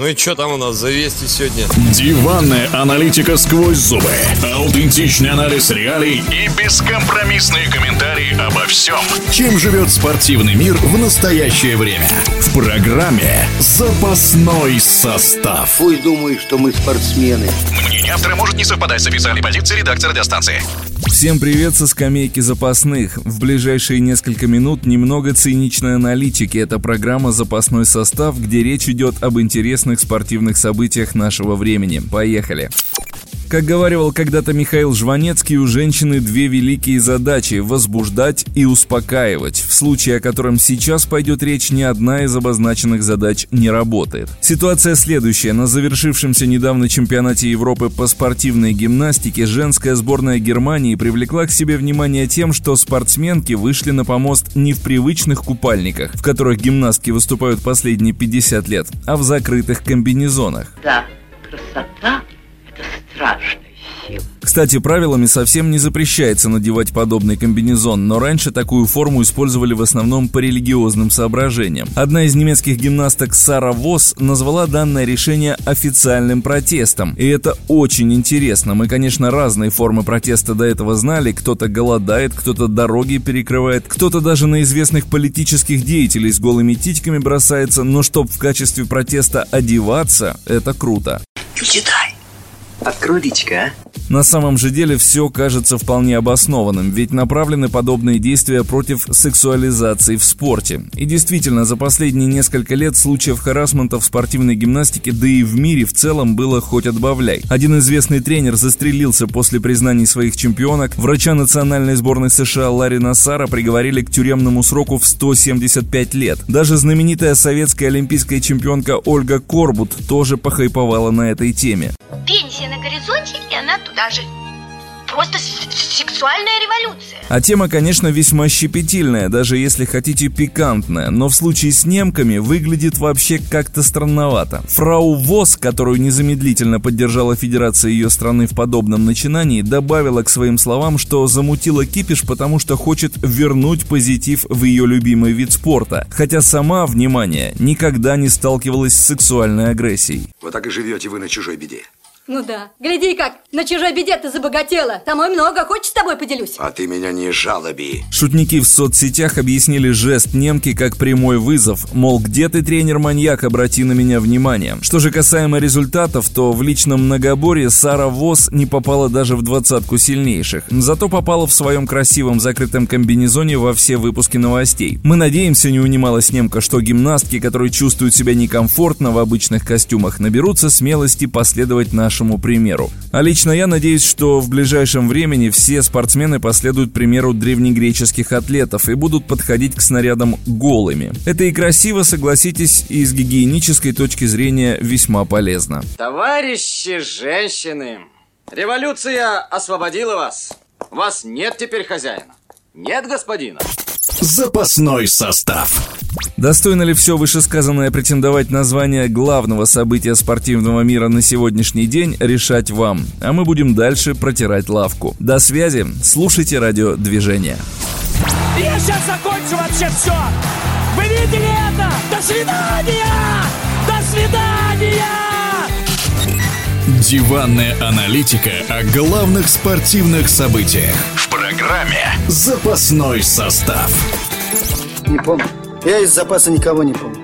Ну и что там у нас за вести сегодня? Диванная аналитика сквозь зубы. Аутентичный анализ реалий и бескомпромиссные комментарии обо всем, чем живет спортивный мир в настоящее время. В программе «Запасной состав». Пусть думают, что мы спортсмены. Мнение автора может не совпадать с официальной позицией редактора радиостанции. Всем привет со скамейки запасных. В ближайшие несколько минут немного циничной аналитики. Это программа «Запасной состав», где речь идет об интересных спортивных событиях нашего времени. Поехали. Как говаривал когда-то Михаил Жванецкий, у женщины две великие задачи – возбуждать и успокаивать. В случае, о котором сейчас пойдет речь, ни одна из обозначенных задач не работает. Ситуация следующая. На завершившемся недавно чемпионате Европы по спортивной гимнастике женская сборная Германии привлекла к себе внимание тем, что спортсменки вышли на помост не в привычных купальниках, в которых гимнастки выступают последние 50 лет, а в закрытых комбинезонах. Да, красота. Кстати, правилами совсем не запрещается надевать подобный комбинезон, но раньше такую форму использовали в основном по религиозным соображениям. Одна из немецких гимнасток Сара Восс назвала данное решение официальным протестом. И это очень интересно. Мы, конечно, разные формы протеста до этого знали. Кто-то голодает, кто-то дороги перекрывает, кто-то даже на известных политических деятелей с голыми титьками бросается, но чтоб в качестве протеста одеваться, это круто. Читай. Открой личко, а? На самом же деле все кажется вполне обоснованным, ведь направлены подобные действия против сексуализации в спорте. И действительно, за последние несколько лет случаев харасмента в спортивной гимнастике, да и в мире в целом было хоть отбавляй. Один известный тренер застрелился после признаний своих чемпионок, врача национальной сборной США Ларри Нассара приговорили к тюремному сроку в 175 лет. Даже знаменитая советская олимпийская чемпионка Ольга Корбут тоже похайповала на этой теме. Пенсия и она туда же. Просто сексуальная революция. А тема, конечно, весьма щепетильная, даже если хотите пикантная, но в случае с немками выглядит вообще как-то странновато. Фрау Вос, которую незамедлительно поддержала Федерация ее страны в подобном начинании, добавила к своим словам, что замутила кипиш, потому что хочет вернуть позитив в ее любимый вид спорта. Хотя сама, внимание, никогда не сталкивалась с сексуальной агрессией. Вот так и живете вы на чужой беде. Ну да. Гляди как, на чужой беде ты забогатела. И много, хочешь с тобой поделюсь? А ты меня не жалоби. Шутники в соцсетях объяснили жест немки как прямой вызов. Мол, где ты, тренер-маньяк, обрати на меня внимание. Что же касаемо результатов, то в личном многоборье Сара Вос не попала даже в двадцатку сильнейших. Зато попала в своем красивом закрытом комбинезоне во все выпуски новостей. Мы надеемся, не унималась немка, что гимнастки, которые чувствуют себя некомфортно в обычных костюмах, наберутся смелости последовать нашему примеру. А лично я надеюсь, что в ближайшем времени все спортсмены последуют примеру древнегреческих атлетов и будут подходить к снарядам голыми. Это и красиво, согласитесь, и с гигиенической точки зрения весьма полезно. Товарищи женщины, революция освободила вас. Вас нет теперь хозяина. Нет господина. Запасной состав. Достойно ли все вышесказанное претендовать на звание главного события спортивного мира на сегодняшний день, решать вам. А мы будем дальше протирать лавку. До связи, слушайте радиодвижение. Я сейчас закончу вообще все! Вы видели это? До свидания! До свидания! Диванная аналитика о главных спортивных событиях. В программе «Запасной состав». Не помню. Я из запаса никого не помню.